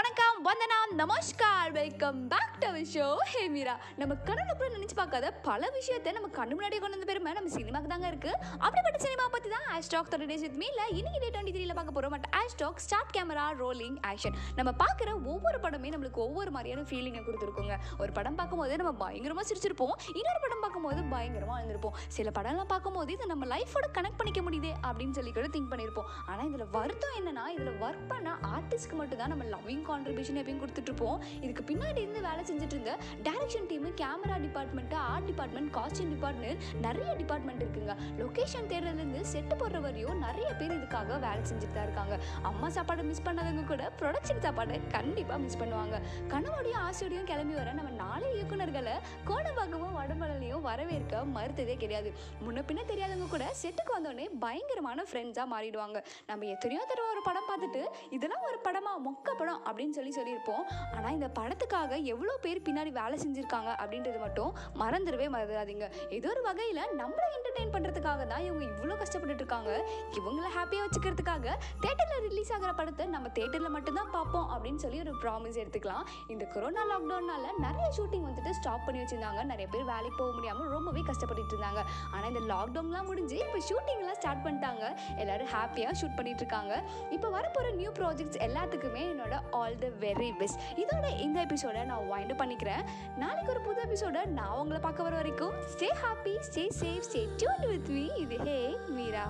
வணக்கம் வந்தனா நமஸ்கார். Welcome back to our show hey Meera நம்ம கனவுல கூட நினைச்சு பார்க்காத பல விஷயத்தை நம்ம கண்ணு முன்னாடியே கொண்டு வந்த பெருமை நம்ம சினிமாக்கு தாங்க இருக்கு. அப்படிப்பட்ட சினிமா பத்தி தான் ஆஸ்டாக் தேர்ட்டி டேஸ் வித் இல்லை இன்னைக்கு டே டுவெண்ட்டி த்ரீல பார்க்க போகிறோம் பட் ஆஸ்டாக் ஸ்டார்ட் கேமரா ரோலிங் ஆக்ஷன் நம்ம பார்க்குற ஒவ்வொரு படமே நம்மளுக்கு ஒவ்வொரு மாதிரியான ஃபீலிங்கை கொடுத்துருக்குங்க. ஒரு படம் பார்க்கும்போது நம்ம பயங்கரமா சிரிச்சிருப்போம். இன்னொரு படம் பார்க்கும்போது பயங்கரமாக அழுந்திருப்போம். சில படம்லாம் பார்க்கும்போது இதை நம்ம லைஃபோட கனெக்ட் பண்ணிக்க முடியுதே அப்படின்னு சொல்லி கூட திங்க் பண்ணியிருப்போம் ஆனால் இதில் வருத்தம் என்னன்னா இதில் ஒர்க் பண்ண ஆர்டிஸ்ட்க்கு மட்டும் தான் நம்ம லவ்விங் கான்ட்ரிபியூஷன் எப்பயும் கொடுத்துட்ருப்போம் இதுக்கு பின்னாடி இருந்து வேலை செஞ்சுட்டு இருந்த direction team camera department art department costume department நிறைய டிபார்ட்மெண்ட் இருக்குங்க. லொக்கேஷன் தேடுறதுலேருந்து செட்டு போடுற வரையும் நிறைய பேர் இதுக்காக வேலை செஞ்சுட்டு தான் இருக்காங்க. அம்மா சாப்பாடு மிஸ் பண்ணவங்க கூட ப்ரொடக்ஷன் சாப்பாடு கண்டிப்பாக மிஸ் பண்ணுவாங்க. கனவோடையும் ஆசையோடையும் கிளம்பி வர நம்ம நாலு இயக்குனர்களை கோடம்பாக்கமும் வடமலையும் வரவேற்க மறுத்ததே கிடையாது. முன்ன பின்ன தெரியாதவங்க கூட செட்டுக்கு வந்தோடனே பயங்கரமான ஃப்ரெண்ட்ஸாக மாறிடுவாங்க. நம்ம எத்தனையோ தடவை ஒரு படம் பார்த்துட்டு இதெல்லாம் ஒரு படமா? மொக்க படம்? அப்படின்னு சொல்லி சொல்லியிருப்போம். ஆனால் இந்த படத்துக்காக எவ்வளோ பேர் பின்னாடி வேலை செஞ்சுருக்காங்க அப்படின்றது மட்டும் மறந்துடவே மறந்துடாதீங்க. ஏதோ ஒரு வகையில் நம்மளை என்டர்டெயின் பண்ணுறதுக்காக தான் இவங்க இவ்வளோ கஷ்டப்பட்டுட்டு இருக்காங்க. இவங்கள ஹாப்பியாக வச்சுக்கிறதுக்காக தேட்டரில் ரிலீஸ் ஆகிற படத்தை நம்ம தேட்டரில் மட்டும்தான் பார்ப்போம் அப்படின்னு சொல்லி ஒரு ப்ராமிஸ் எடுத்துக்கலாம். இந்த கொரோனா லாக்டவுனால் நிறைய ஷூட்டிங் வந்துட்டு ஸ்டாப் பண்ணி வச்சுருந்தாங்க. நிறைய பேர் வேலைக்கு போக முடியாமல் ரொம்பவே கஷ்டப்பட்டு இருந்தாங்க. ஆனால் இந்த லாக்டவுன்லாம் முடிஞ்சு இப்போ ஷூட்டிங்லாம் ஸ்டார்ட் பண்ணிட்டாங்க. எல்லோரும் ஹாப்பியாக ஷூட் பண்ணிட்டு இருக்காங்க. இப்போ வரப்போகிற நியூ ப்ராஜெக்ட்ஸ் எல்லாத்துக்குமே என்னோட ஆல் த வெரி பெஸ்ட் இதோட இந்த எபிசோட நான் வைண்ட் பண்ணிக்கிறேன். நாளைக்கு ஒரு புது எபிசோட நான் உங்களை பார்க்க வர வரைக்கும் stay happy stay safe stay tuned with me இது ஹே மீரா.